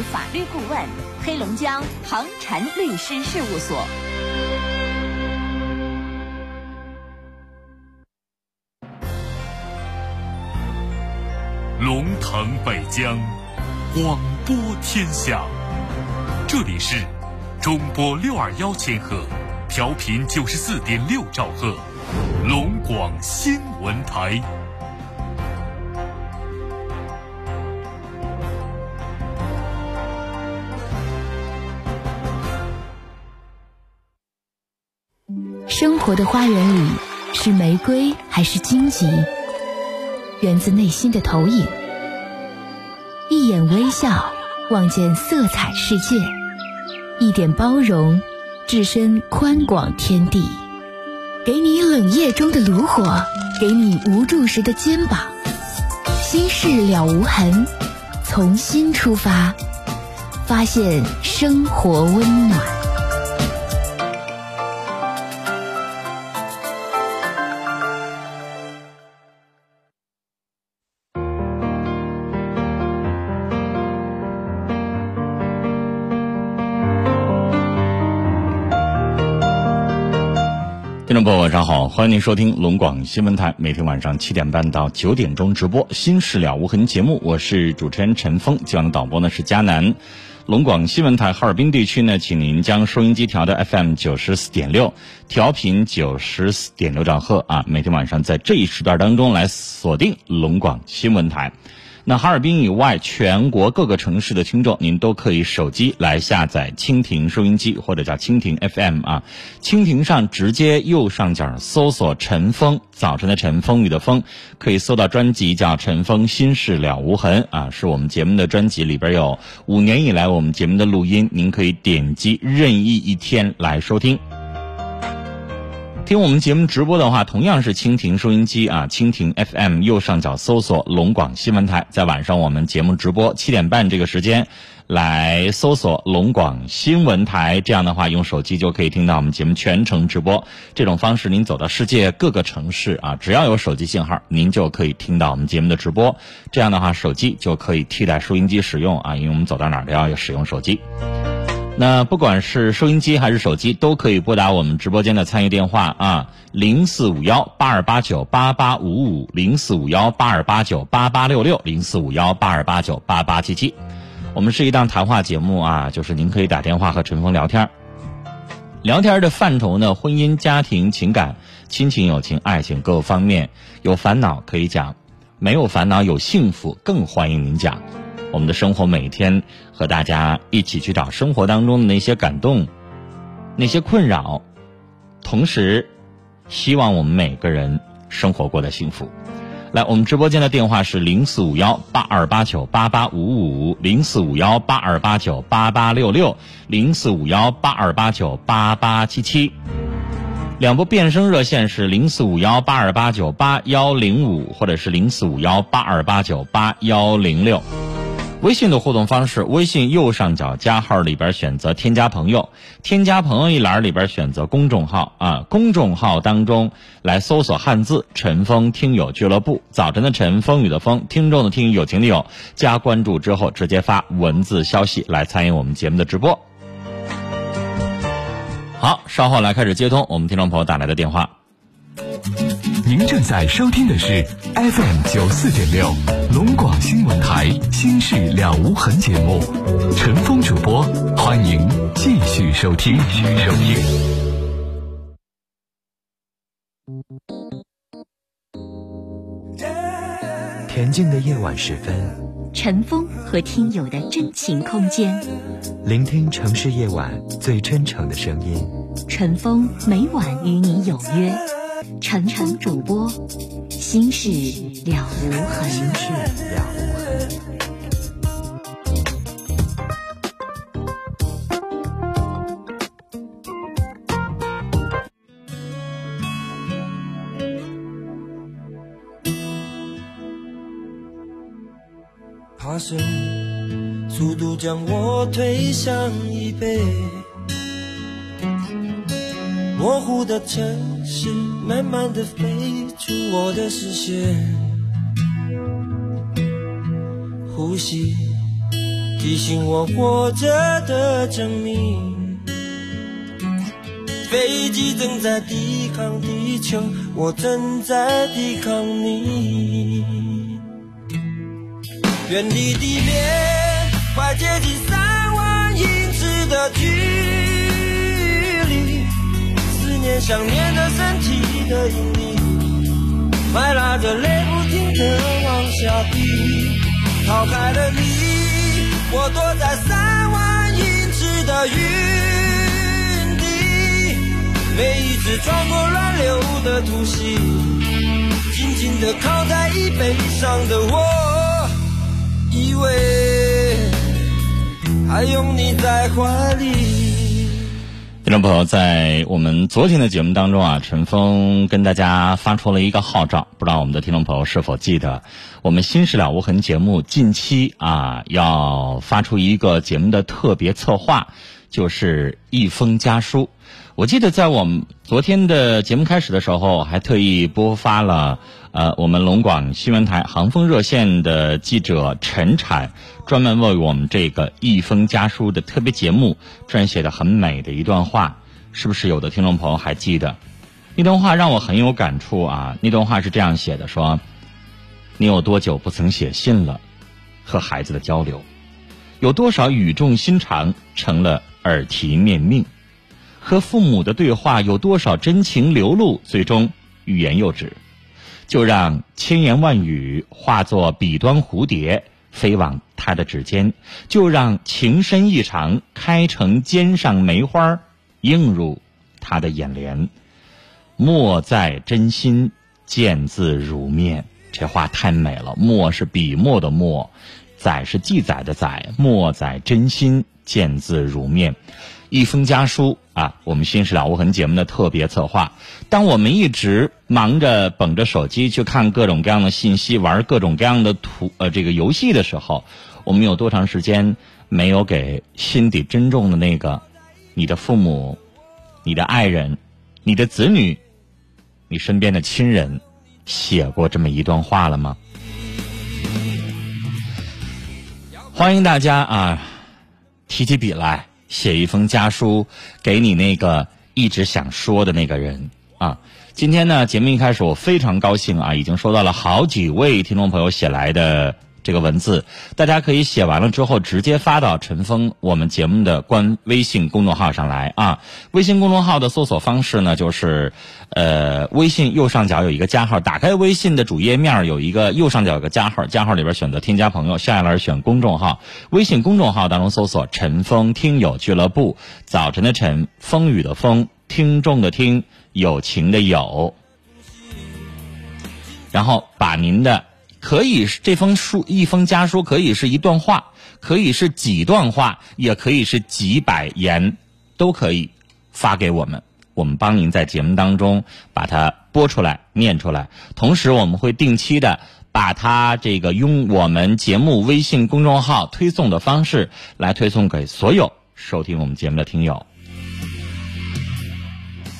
法律顾问，黑龙江航禅律师事务所。龙腾北疆，广播天下。这里是中波六二幺千赫，调频九十四点六兆赫，龙广新闻台。活的花园里，是玫瑰还是荆棘？源自内心的投影。一眼微笑，望见色彩世界；一点包容，置身宽广天地。给你冷夜中的炉火，给你无助时的肩膀。心事了无痕，从心出发，发现生活温暖。众朋友，晚上好，欢迎您收听龙广新闻台每天晚上七点半到九点钟直播《心事了无痕》节目，我是主持人陈峰，今晚的导播呢是佳南。龙广新闻台哈尔滨地区呢，请您将收音机调到 FM 九十四点六，调频九十四点六兆赫啊，每天晚上在这一时段当中来锁定龙广新闻台。那哈尔滨以外，全国各个城市的听众，您都可以手机来下载蜻蜓收音机，或者叫蜻蜓 FM 啊。蜻蜓上直接右上角搜索“陈峰”，早晨的晨，风雨的风，可以搜到专辑叫《陈峰心事了无痕》啊，是我们节目的专辑，里边有五年以来我们节目的录音，您可以点击任意一天来收听。听我们节目直播的话，同样是蜻蜓收音机啊，蜻蜓 FM 右上角搜索龙广新闻台，在晚上我们节目直播七点半这个时间，来搜索龙广新闻台，这样的话用手机就可以听到我们节目全程直播。这种方式，您走到世界各个城市啊，只要有手机信号，您就可以听到我们节目的直播。这样的话，手机就可以替代收音机使用啊，因为我们走到哪儿都要使用手机。那不管是收音机还是手机，都可以拨打我们直播间的参与电话啊，零四五幺八二八九八八五五，零四五幺八二八九八八六六，零四五幺八二八九八八七七。我们是一档谈话节目啊，就是您可以打电话和陈峰聊天。聊天的范畴呢，婚姻、家庭、情感、亲情、友情、爱情各个方面，有烦恼可以讲，没有烦恼有幸福更欢迎您讲。我们的生活每天和大家一起去找生活当中的那些感动，那些困扰，同时希望我们每个人生活过得幸福。来，我们直播间的电话是零四五幺八二八九八八五五，零四五幺八二八九八八六六，零四五幺八二八九八八七七。两部变声热线是零四五幺八二八九八幺零五，或者是零四五幺八二八九八幺零六。微信的互动方式：微信右上角加号里边选择添加朋友，添加朋友一栏里边选择公众号啊，公众号当中来搜索汉字“陈峰听友俱乐部”，早晨的晨，风雨的风，听众的听，友情的友，加关注之后直接发文字消息来参与我们节目的直播。好，稍后来开始接通我们听众朋友打来的电话。您正在收听的是 FM 九四点六龙广新闻台《心事了无痕》节目，陈峰主播，欢迎继续收听。继续收听。恬静的夜晚时分，陈峰和听友的真情空间，聆听城市夜晚最真诚的声音。陈峰每晚与你有约。陈晨主播，心事了无痕。心事了无痕。爬升，速度将我推向椅背。模糊的城市，慢慢的飞出我的视线。呼吸，提醒我活着的证明。飞机正在抵抗地球，我正在抵抗你。远离地面，快接近三万英尺的距离。念想念的身体的引力，快拉着泪不停地往下滴。逃开了你，我躲在三万英尺的云底。每一次穿过乱流的突袭，紧紧地靠在椅背上的我，以为还拥你在怀里。听众朋友，在我们昨天的节目当中啊，陈峰跟大家发出了一个号召，不知道我们的听众朋友是否记得，我们《新事了无痕》节目近期啊要发出一个节目的特别策划，就是一封家书。我记得在我们昨天的节目开始的时候，还特意播发了呃我们龙广新闻台航风热线的记者陈产专门为我们这个一封家书的特别节目撰写的很美的一段话，是不是有的听众朋友还记得？那段话让我很有感触啊！那段话是这样写的：说，你有多久不曾写信了？和孩子的交流，有多少语重心长成了耳提面命？和父母的对话有多少真情流露，最终欲言又止？就让千言万语化作笔端蝴蝶，飞往他的指尖；就让情深意长开成肩上梅花，映入他的眼帘。墨在真心，见字如面。这话太美了。墨是笔墨的墨，载是记载的载。墨在真心，见字如面。一封家书啊，我们《新事了无痕》节目的特别策划。当我们一直忙着捧着手机去看各种各样的信息，玩各种各样的图呃这个游戏的时候，我们有多长时间没有给心底珍重的那个你的父母、你的爱人、你的子女、你身边的亲人写过这么一段话了吗？欢迎大家啊，提起笔来。写一封家书给你那个一直想说的那个人啊！今天呢，节目一开始我非常高兴啊，已经收到了好几位听众朋友写来的这个文字，大家可以写完了之后直接发到陈峰我们节目的官微信公众号上来啊。微信公众号的搜索方式呢，就是呃，微信右上角有一个加号，打开微信的主页面有一个右上角有个加号，加号里边选择添加朋友，下一栏选公众号，微信公众号当中搜索“陈峰听友俱乐部”，早晨的晨，风雨的风，听众的听，友情的友，然后把您的可以是这封书一封家书，可以是一段话，可以是几段话，也可以是几百言，都可以发给我们。我们帮您在节目当中把它播出来、念出来，同时我们会定期的把它这个用我们节目微信公众号推送的方式来推送给所有收听我们节目的听友。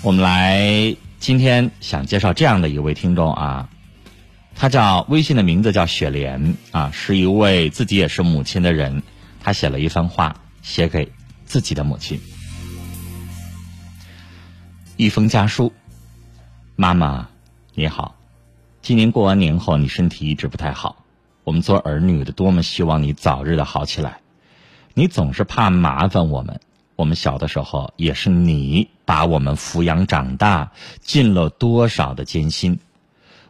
我们来今天想介绍这样的一位听众啊，他叫微信的名字叫雪莲啊，是一位自己也是母亲的人，他写了一番话写给自己的母亲。一封家书，妈妈，你好，今年过完年后，你身体一直不太好。我们做儿女的多么希望你早日的好起来，你总是怕麻烦我们。我们小的时候也是你把我们抚养长大，尽了多少的艰辛。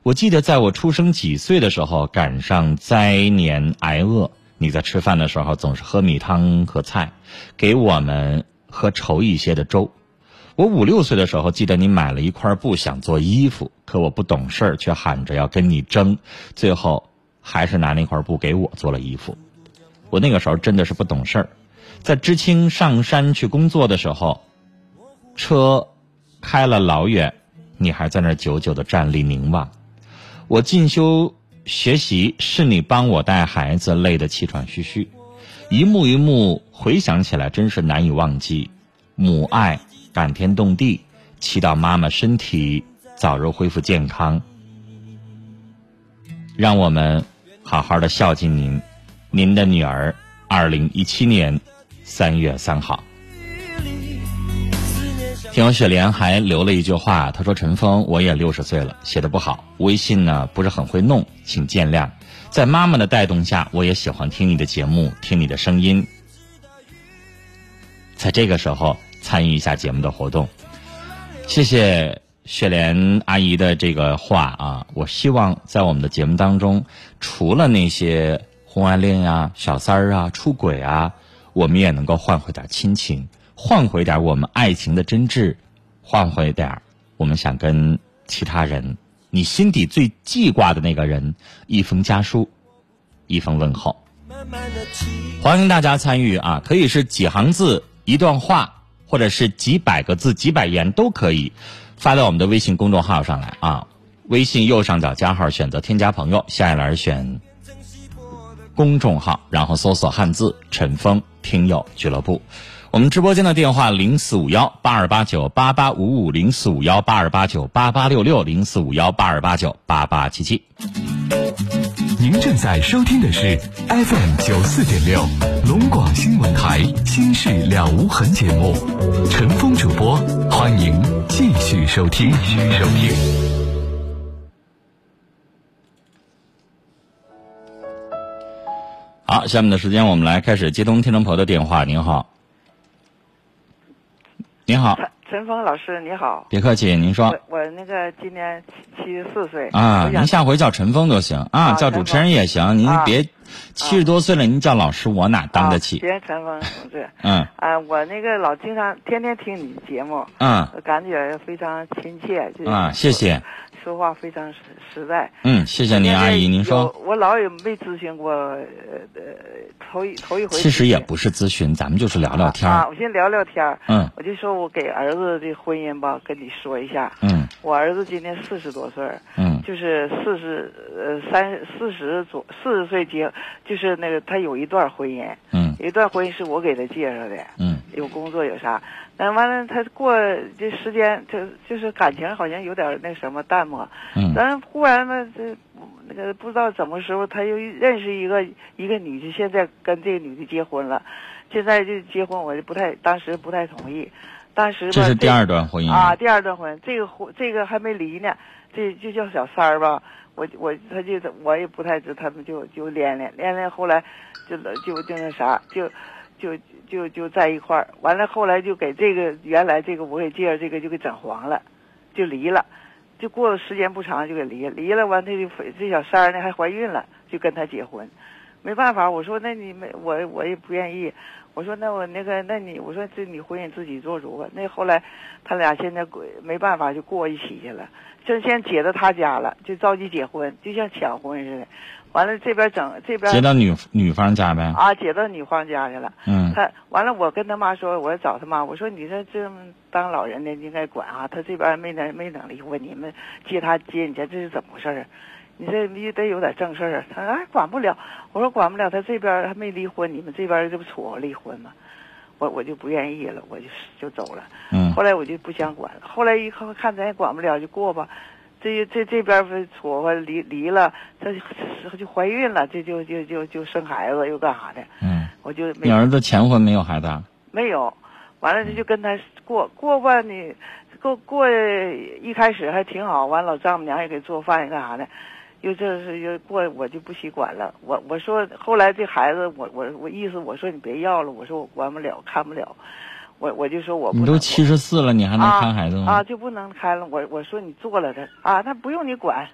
我记得在我出生几岁的时候，赶上灾年挨饿，你在吃饭的时候总是喝米汤和菜，给我们喝稠一些的粥。我五六岁的时候，记得你买了一块布想做衣服，可我不懂事儿，却喊着要跟你争，最后还是拿那块布给我做了衣服。我那个时候真的是不懂事儿，在知青上山去工作的时候，车开了老远，你还在那儿久久的站立凝望。我进修学习是你帮我带孩子，累得气喘吁吁，一幕一幕回想起来，真是难以忘记母爱。感天动地，祈祷妈妈身体早日恢复健康，让我们好好的孝敬您。您的女儿二零一七年三月三号。听友雪莲还留了一句话，他说：“陈峰，我也六十岁了，写的不好，微信呢不是很会弄，请见谅。在妈妈的带动下，我也喜欢听你的节目，听你的声音。在这个时候参与一下节目的活动，谢谢雪莲阿姨的这个话啊！我希望在我们的节目当中，除了那些婚外恋呀、小三儿啊、出轨啊，我们也能够换回点亲情。”换回点我们爱情的真挚，换回点我们想跟其他人，你心底最记挂的那个人，一封家书，一封问候。欢迎大家参与啊！可以是几行字、一段话，或者是几百个字、几百言都可以，发到我们的微信公众号上来啊！微信右上角加号，选择添加朋友，下一栏选公众号，然后搜索汉字“陈峰听友俱乐部”。我们直播间的电话零四五幺八二八九八八五五零四五幺八二八九八八六六零四五幺八二八九八八七七。您正在收听的是 FM 九四点六龙广新闻台《心事了无痕》节目，陈峰主播，欢迎继续收听。继续收听。好，下面的时间我们来开始接通听众朋友的电话。您好。你好，陈陈峰老师，你好。别客气，您说。我我那个今年七七十四岁。啊，您下回叫陈峰都行啊，叫主持人也行。您别七十多岁了，您叫老师，我哪当得起？别陈峰同志。嗯。啊，我那个老经常天天听你节目。嗯。感觉非常亲切。啊，谢谢。说话非常实实在。嗯，谢谢您，阿姨，您说。我老也没咨询过，呃，头一头一回。其实也不是咨询，咱们就是聊聊天啊，我先聊聊天嗯。我就说我给儿子的婚姻吧，跟你说一下。嗯。我儿子今年四十多岁嗯。就是四十呃三四十左四十岁结，就是那个他有一段婚姻。嗯。有一段婚姻是我给他介绍的。嗯。有工作有啥？但完了，他过这时间，就就是感情好像有点那什么淡漠。嗯。但是忽然呢，这那个不知道怎么时候，他又认识一个一个女的，现在跟这个女的结婚了。现在就结婚，我就不太当时不太同意。当时这是第二段婚姻啊，第二段婚，这个婚这个还没离呢，这就叫小三儿吧。我我他就我也不太知，他们就就连连连连，后来就就就那啥就。就就就在一块儿，完了后来就给这个原来这个我给介绍这个就给整黄了，就离了，就过了时间不长就给离了离了，完他就这小三儿呢还怀孕了，就跟他结婚，没办法，我说那你没我我也不愿意，我说那我那个那你我说这你婚姻自己做主吧，那后来他俩现在没办法就过一起去了，就先结到他家了，就着急结婚，就像抢婚似的。完了，这边整这边结到女女方家呗。啊，结到女方家去了。嗯。他完了，我跟他妈说，我找他妈，我说你这这当老人的应该管啊。他这边没能没能离婚，你们接他接你家，这是怎么回事？你这你得有点正事儿。他说哎，管不了。我说管不了，他这边还没离婚，你们这边这不撮合离婚吗？我我就不愿意了，我就就走了。嗯。后来我就不想管了。后来一看看咱也管不了，就过吧。这这这边撮合离离了，这就怀孕了，这就就就就生孩子又干啥的？嗯，我就你儿子前婚没有孩子？没有，完了他就跟他过过吧，你过过一开始还挺好，完老丈母娘也给做饭也干啥的，又这是又过我就不习惯了。我我说后来这孩子我我我意思我说你别要了，我说我管不了看不了。我我就说我你都七十四了，你还能看孩子吗？啊，就不能看了。我我说你做了他啊，他不用你管。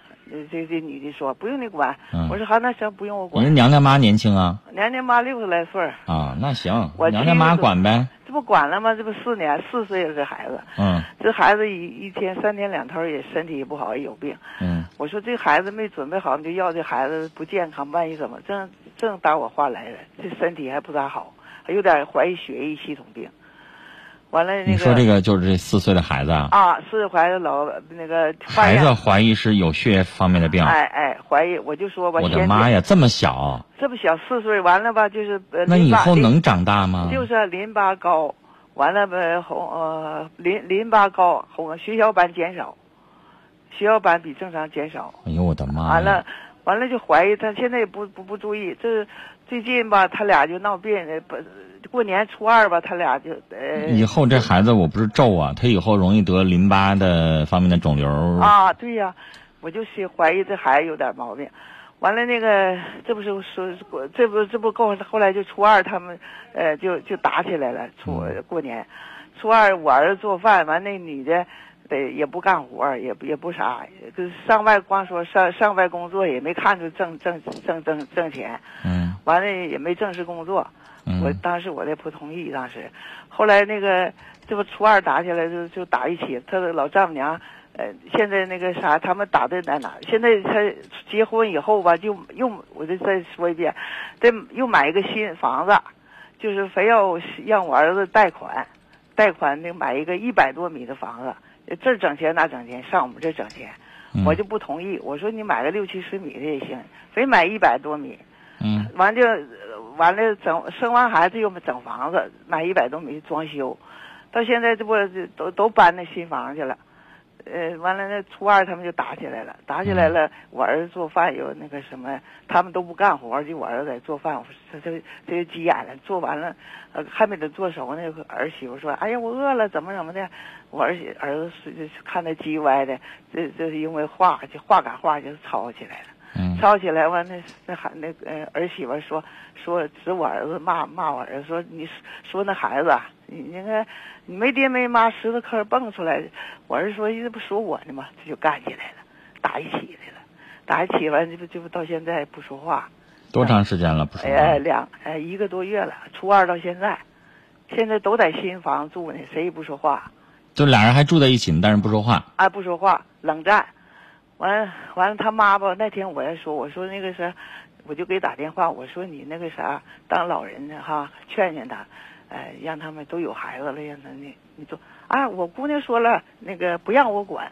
这这女的说不用你管。我说好，那行，不用我管。人娘家妈年轻啊。娘家妈六十来岁啊，那行，我娘家妈管呗。这不管了吗？这不四年四岁了，这孩子。嗯。这孩子一一天三天两头也身体也不好，也有病。嗯。我说这孩子没准备好，你就要这孩子不健康，万一怎么？正正打我话来了，这身体还不咋好，还有点怀疑血液系统病。完了，你说这个就是这四岁的孩子啊？啊，四岁孩子老那个孩子怀疑是有血液方面的病。哎哎，怀疑我就说吧，我的妈呀，这么小！这么小四岁，完了吧就是呃。那以后能长大吗？就是淋巴高，完了呗红呃淋淋巴高红血小板减少，血小板比正常减少。哎呦我的妈！完了完了就怀疑他现在也不不不注意，这最近吧，他俩就闹别扭，不过年初二吧，他俩就呃以后这孩子我不是咒啊，他以后容易得淋巴的方面的肿瘤。啊，对呀、我就心怀疑这孩子有点毛病。完了，那个这不是说，这不这不够，后来就初二他们呃就就打起来了。初过年，初二我儿子做饭，完那女的得也不干活，也不也不啥，就上外光说上上外工作，也没看着挣挣挣挣挣钱。嗯完了也没正式工作，嗯我当时我也不同意，当时，后来那个这不初二打起来就就打一起，他的老丈母娘，呃，现在那个啥，他们打的在哪？现在他结婚以后吧，就又我就再说一遍，这又买一个新房子，就是非要让我儿子贷款，贷款那买一个一百多米的房子，这儿整钱那整钱，上我们这儿整钱，嗯我就不同意，我说你买个六七十米的也行，非买一百多米。嗯完就呃完了整生完孩子又整房子，买一百多米装修，到现在这不都都搬那新房去了。呃，完了那初二他们就打起来了，打起来了。我儿子做饭有那个什么，他们都不干活，就我儿子在做饭。我说这这这就急眼了，做完了，呃，还没等做熟，呢儿媳妇说：“哎呀，我饿了，怎么怎么的。”我儿媳儿子是看他叽歪的，这这是因为话就话赶话就吵起来了。嗯吵起来完，那那孩那呃儿媳妇说说指我儿子骂骂我儿子说你说那孩子啊你那个你没爹没妈石头坑蹦出来，我儿子说这不说我呢吗？这就干起来了，打一起来了，打一起完这不这不到现在不说话，多长时间了不说哎？两哎一个多月了，初二到现在，现在都在新房住呢，谁也不说话。就俩人还住在一起呢，但是不说话。啊，不说话，冷战。完了，完了，他妈吧，那天我还说，我说那个啥，我就给打电话，我说你那个啥，当老人的哈，劝劝他，呃，让他们都有孩子了，让他那你做啊，我姑娘说了，那个不让我管，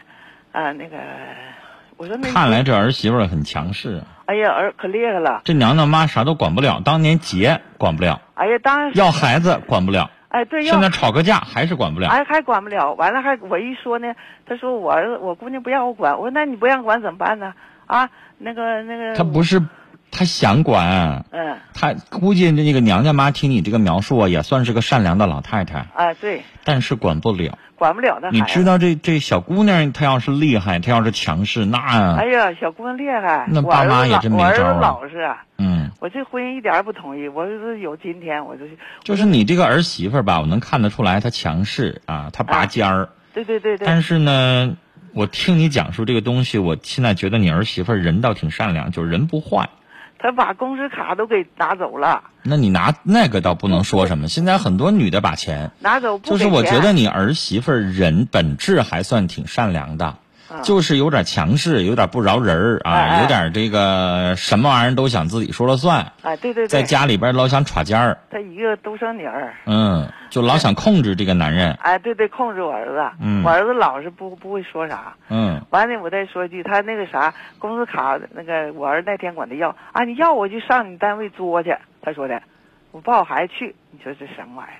啊，那个，我说那看来这儿媳妇儿很强势啊，哎呀，儿可厉害了，这娘娘妈啥都管不了，当年结管不了，哎呀，当然要孩子管不了，哎对，现在吵个架还是管不了。哎，还管不了。完了还我一说呢，他说我儿子我姑娘不让我管，我说那你不让管怎么办呢？啊，那个那个，他不是他想管，嗯他估计那个娘家妈听你这个描述啊，也算是个善良的老太太，啊对，但是管不了。管不了。你知道这这小姑娘，她要是厉害，她要是强势，那哎呀，小姑娘厉害，那爸妈也老我儿子真没招啊老实啊，嗯，我这婚姻一点儿也不同意，我就是有今天，我就是就是你这个儿媳妇儿吧，我能看得出来她强势啊，她拔尖儿。对对对对，但是呢，我听你讲述这个东西，我现在觉得你儿媳妇儿人倒挺善良，就是人不坏。她把工资卡都给拿走了，那你拿那个倒不能说什么。现在很多女的把钱，拿走不就是我觉得你儿媳妇儿人本质还算挺善良的，啊就是有点强势，有点不饶人儿啊，哎哎。有点这个什么玩意儿都想自己说了算，啊，对对对，在家里边老想耍尖儿，他一个独生女儿，嗯，就老想控制这个男人，哎，对对，控制我儿子，嗯。我儿子老是不不会说啥，嗯。完了，我再说一句，他那个啥，工资卡那个，我儿子那天管他要啊，你要我就上你单位作去。他说的，我抱孩子去。你说这什么玩意儿？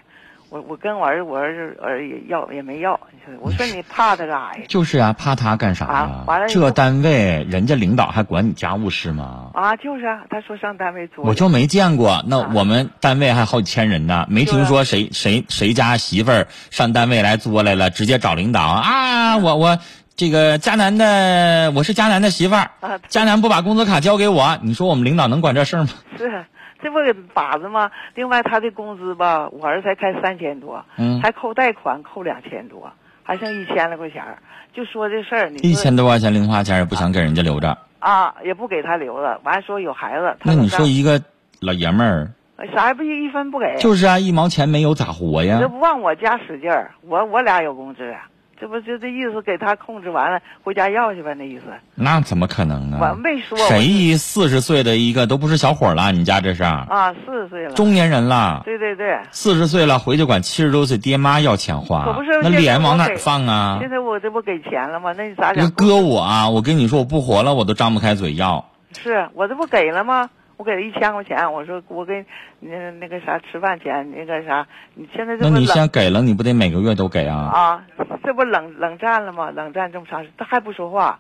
我我跟我儿，我儿子儿也要也没要。你说，我说你怕他干啥呀？就是啊、怕他干啥呀啊？完了这单位人家领导还管你家务事吗？啊，就是啊，他说上单位作去。我就没见过，那啊我们单位还好几千人呢，没听说谁谁谁家媳妇儿上单位来作来了，直接找领导啊！我我这个迦南的，我是迦南的媳妇儿啊，迦南不把工资卡交给我，你说我们领导能管这事儿吗？是，这不把子吗？另外他的工资吧，我儿子才开三千多，嗯还扣贷款扣两千多，还剩一千来块钱儿就说这事儿，你说一千多块钱零花钱也不想给人家留着，啊，也不给他留了。完说有孩子，那你说一个老爷们儿，啥也不一分不给，就是啊，一毛钱没有咋活呀这？不往我家使劲儿，我我俩有工资啊，这不就这意思，给他控制完了，回家要去吧，那意思。那怎么可能我啊？没说，谁一四十岁的一个都不是小伙了，你家这是啊，四十岁了，中年人了。对对对，四十岁了，回去管七十多岁爹妈要钱可花不是，那脸往哪放啊？现在我这不给钱了吗？那你咋这个整？搁我啊，我跟你说，我不活了，我都张不开嘴要。是我这不给了吗？我给他一千块钱，我说我给你那那个啥吃饭钱，那个啥，你现在这那你不冷现在给了，你不得每个月都给啊？啊，这不冷冷战了吗？冷战这么长时间，他还不说话。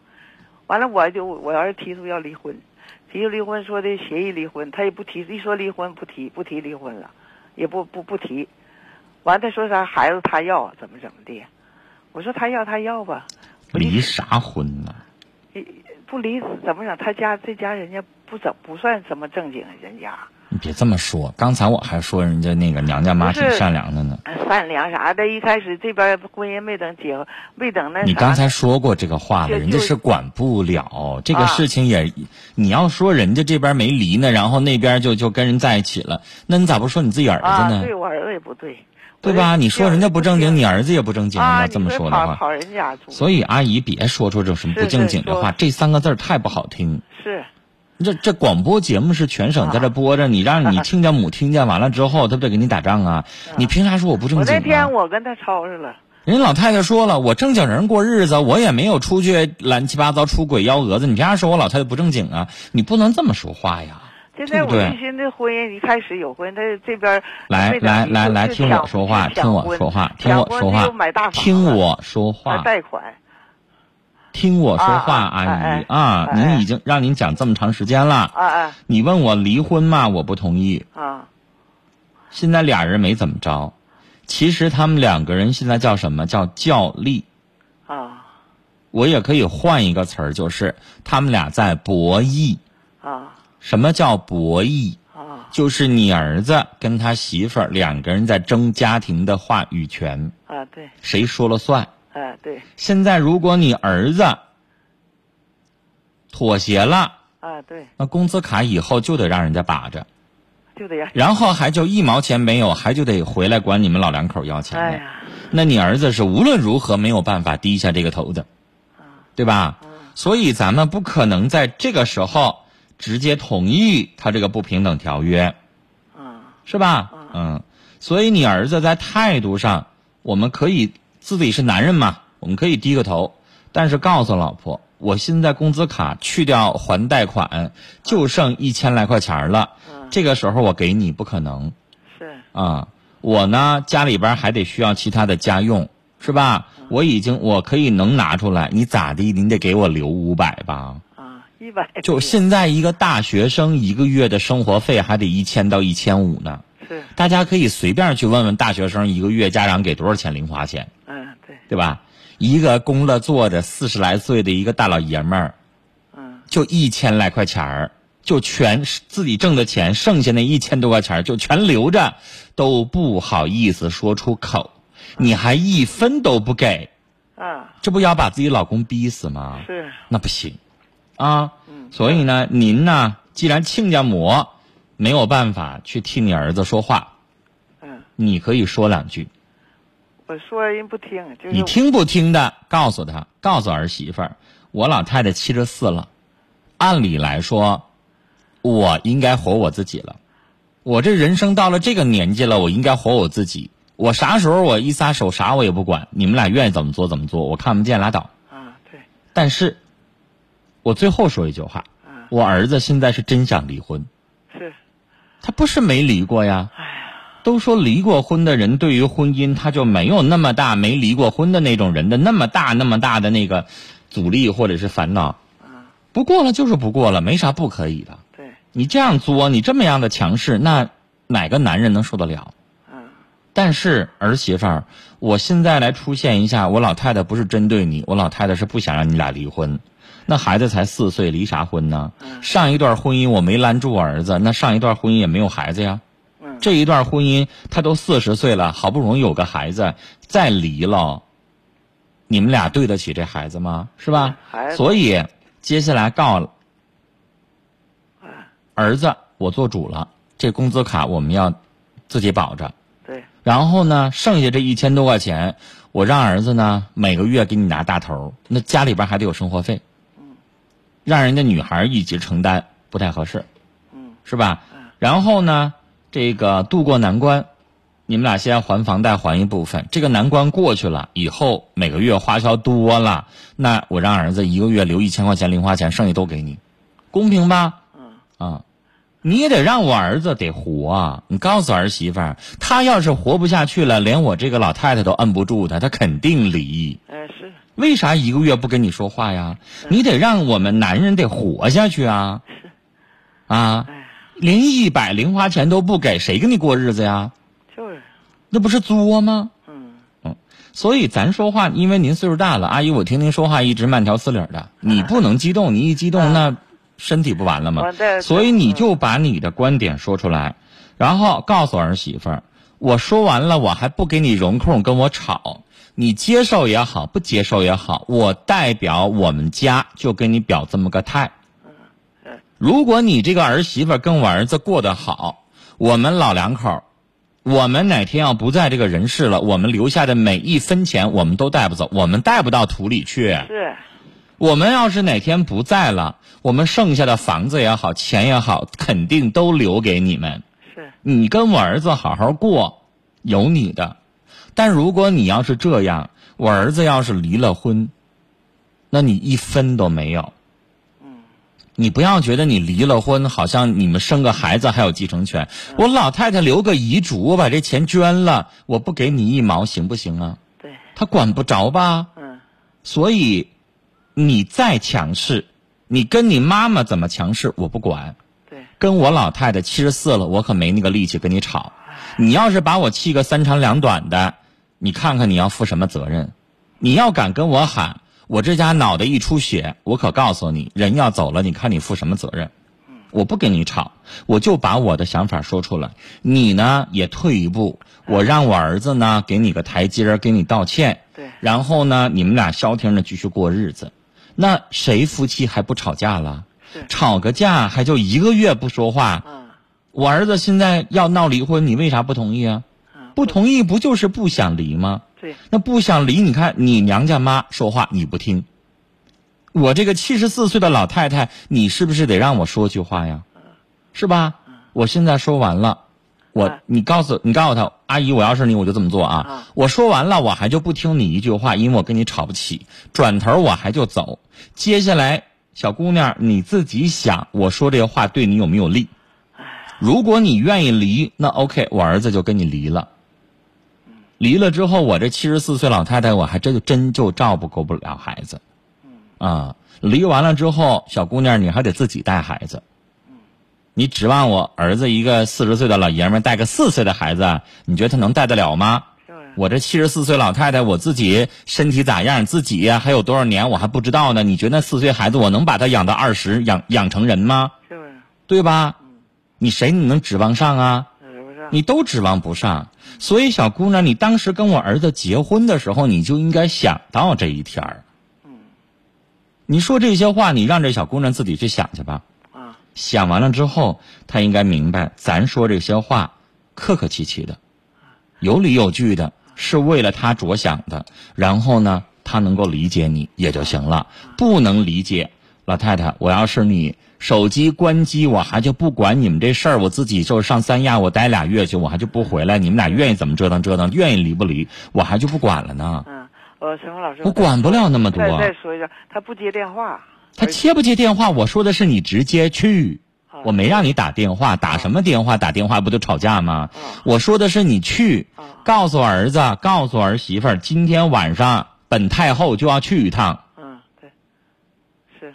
完了，我就我要是提出要离婚，提出离婚说的协议离婚，他也不提，一说离婚不提，不提离婚了，也不不不提。完他说啥孩子他要怎么怎么的，我说他要他要吧，离啥婚呢？不离怎么整？他家这家人家不怎不算什么正经人家。你别这么说，刚才我还说人家那个娘家妈挺善良的呢。善良啥的，一开始这边婚姻没等结，没等那。你刚才说过这个话了，人家是管不了这个事情也。你要说人家这边没离呢，然后那边就就跟人在一起了，那你咋不说你自己儿子呢？对我儿子也不对。对吧？你说人家不正经，你儿子也不正经，啊这么说的话，所以阿姨别说出这种什么不正经的话，这三个字太不好听。是。这这广播节目是全省在这播着，你让你亲家母听见完了之后，他不得给你打仗啊？你凭啥说我不正经？我那天我跟他吵吵了。人老太太说了，我正经人过日子，我也没有出去乱七八糟出轨幺蛾子。你凭啥说我老太太不正经啊？你不能这么说话呀！现在我一心的婚姻一开始有婚，他这边来来来来听我说话，听我说话，听我说话，听我说话，贷款。听我说话，阿姨啊，您已经让您讲这么长时间了。啊啊！你问我离婚嘛，我不同意。啊。现在俩人没怎么着，其实他们两个人现在叫什么叫较力。啊。我也可以换一个词儿，就是他们俩在博弈。啊。什么叫博弈？啊。就是你儿子跟他媳妇儿两个人在争家庭的话语权。啊，对。谁说了算？哎，对。现在如果你儿子妥协了，啊，对，那工资卡以后就得让人家把着，就得然后还就一毛钱没有，还就得回来管你们老两口要钱。哎呀，那你儿子是无论如何没有办法低下这个头的，对吧？所以咱们不可能在这个时候直接同意他这个不平等条约，嗯，是吧？嗯，所以你儿子在态度上，我们可以。自己是男人嘛，我们可以低个头，但是告诉老婆，我现在工资卡去掉还贷款，就剩一千来块钱了。这个时候我给你不可能。是。啊，我呢家里边还得需要其他的家用，是吧？我已经我可以能拿出来，你咋的？你得给我留五百吧。啊，一百。就现在一个大学生一个月的生活费还得一千到一千五呢。是。大家可以随便去问问大学生一个月家长给多少钱零花钱。对吧？一个供了坐的四十来岁的一个大老爷们儿，嗯，就一千来块钱儿，就全自己挣的钱，剩下那一千多块钱儿就全留着，都不好意思说出口。你还一分都不给，啊，这不要把自己老公逼死吗？是，那不行，啊，嗯，所以呢，您呢，既然亲家母没有办法去替你儿子说话，嗯，你可以说两句。我说人不听，你听不听的？告诉他，告诉儿媳妇儿，我老太太七十四了，按理来说，我应该活我自己了。我这人生到了这个年纪了，我应该活我自己。我啥时候我一撒手啥我也不管，你们俩愿意怎么做怎么做，我看不见拉倒。啊，对。但是，我最后说一句话，我儿子现在是真想离婚。是。他不是没离过呀。都说离过婚的人对于婚姻他就没有那么大没离过婚的那种人的那么大那么大的那个阻力或者是烦恼，不过了就是不过了，没啥不可以的。对，你这样作，你这么样的强势，那哪个男人能受得了？嗯。但是儿媳妇儿，我现在来出现一下，我老太太不是针对你，我老太太是不想让你俩离婚。那孩子才四岁，离啥婚呢？上一段婚姻我没拦住我儿子，那上一段婚姻也没有孩子呀。这一段婚姻，他都四十岁了，好不容易有个孩子，再离了，你们俩对得起这孩子吗？是吧？所以接下来告了，儿子，我做主了，这工资卡我们要自己保着。对。然后呢，剩下这一千多块钱，我让儿子呢每个月给你拿大头，那家里边还得有生活费。嗯。让人家女孩一起承担不太合适。嗯。是吧？然后呢？这个渡过难关，你们俩先还房贷还一部分。这个难关过去了以后，每个月花销多了，那我让儿子一个月留一千块钱零花钱，剩下都给你，公平吧？嗯。啊，你也得让我儿子得活。你告诉儿媳妇儿，他要是活不下去了，连我这个老太太都摁不住他，他肯定离。哎，是。为啥一个月不跟你说话呀？你得让我们男人得活下去啊。啊，哎，连一百零花钱都不给，谁跟你过日子呀？就是，那不是作吗？嗯嗯，所以咱说话，因为您岁数大了，阿姨，我听您说话一直慢条斯理儿的，你不能激动，你一激动那身体不完了吗？所以你就把你的观点说出来，然后告诉儿媳妇儿，我说完了，我还不给你容空跟我吵，你接受也好，不接受也好，我代表我们家就跟你表这么个态。如果你这个儿媳妇跟我儿子过得好，我们老两口我们哪天要不在这个人世了，我们留下的每一分钱我们都带不走，我们带不到土里去。是，我们要是哪天不在了，我们剩下的房子也好，钱也好，肯定都留给你们。是，你跟我儿子好好过，有你的。但如果你要是这样，我儿子要是离了婚，那你一分都没有。你不要觉得你离了婚，好像你们生个孩子还有继承权。我老太太留个遗嘱，我把这钱捐了，我不给你一毛，行不行啊？对，他管不着吧？嗯，所以，你再强势，你跟你妈妈怎么强势，我不管。对，跟我老太太七十四了，我可没那个力气跟你吵。你要是把我气个三长两短的，你看看你要负什么责任？你要敢跟我喊，我这家脑袋一出血，我可告诉你，人要走了，你看你负什么责任？我不跟你吵，我就把我的想法说出来。你呢也退一步，我让我儿子呢给你个台阶儿，给你道歉。对然后呢，你们俩消停的继续过日子。那谁夫妻还不吵架了？是吵个架还就一个月不说话。嗯，我儿子现在要闹离婚，你为啥不同意啊？嗯，不同意不就是不想离吗？对，那不想离，你看你娘家妈说话你不听，我这个七十四岁的老太太，你是不是得让我说句话呀？是吧？我现在说完了，我嗯你告诉你告诉他，阿姨，我要是你，我就这么做啊啊。我说完了，我还就不听你一句话，因为我跟你吵不起，转头我还就走。接下来，小姑娘你自己想，我说这个话对你有没有利？如果你愿意离，那 OK，我儿子就跟你离了。离了之后，我这七十四岁老太太，我还真就真就照顾不了孩子。啊，离完了之后，小姑娘你还得自己带孩子。你指望我儿子一个四十岁的老爷们带个四岁的孩子，你觉得他能带得了吗？我这七十四岁老太太，我自己身体咋样，自己还有多少年我还不知道呢。你觉得那四岁孩子我能把他养到二十，养养成人吗？对吧？你谁你能指望上啊？你都指望不上。所以小姑娘，你当时跟我儿子结婚的时候，你就应该想到这一天儿。你说这些话，你让这小姑娘自己去想去吧。啊，想完了之后，她应该明白，咱说这些话，客客气气的，有理有据的，是为了她着想的。然后呢，她能够理解你也就行了。不能理解，老太太，我要是你，手机关机，我还就不管你们这事儿，我自己就上三亚，我待俩月去，我还就不回来。你们俩愿意怎么折腾折腾，愿意离不离，我还就不管了呢。嗯，呃，陈峰老师，我管不了那么多再再说一下，他不接电话。他接不接电话？我说的是你直接去，啊我没让你打电话，打什么电话？打电话不就吵架吗？我说的是你去，告诉儿子，告诉儿媳妇儿，今天晚上本太后就要去一趟，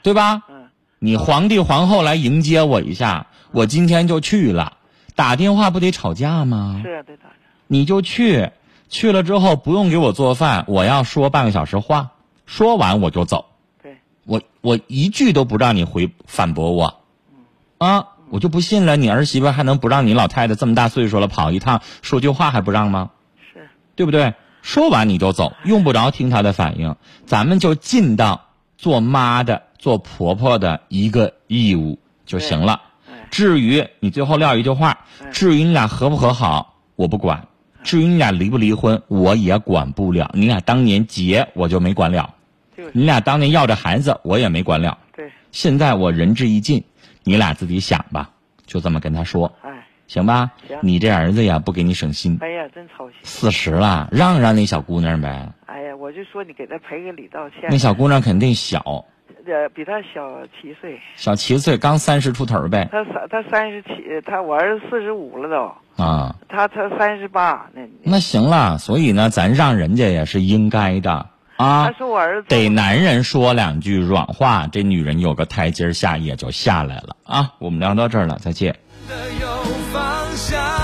对吧？嗯，你皇帝皇后来迎接我一下，我今天就去了。打电话不得吵架吗？是啊，对打着。你就去，去了之后不用给我做饭，我要说半个小时话，说完我就走。对，我我一句都不让你回反驳我，啊，我就不信了，你儿媳妇还能不让你老太太这么大岁数了跑一趟说句话还不让吗？是，对不对？说完你就走，用不着听她的反应，咱们就尽到做妈的、做婆婆的一个义务就行了。哎，至于你最后撂一句话，至于你俩和不和好，我不管；至于你俩离不离婚，我也管不了。你俩当年结，我就没管了；你俩当年要这孩子，我也没管了。对，现在我仁至义尽，你俩自己想吧，就这么跟他说，哎，行吧行？你这儿子呀，不给你省心，哎呀，真操心。四十了，让让那小姑娘呗。哎呀，我就说你给他赔个礼道歉。那小姑娘肯定小，呃，比他小七岁，小七岁，刚三十出头呗。他三他三十七，他我儿子四十五了都，啊，他他三十八，那那行了，所以呢，咱让人家也是应该的啊他，说我儿子得男人说两句软话，这女人有个台阶下也就下来了啊。我们聊到这儿了，再见。的有方向。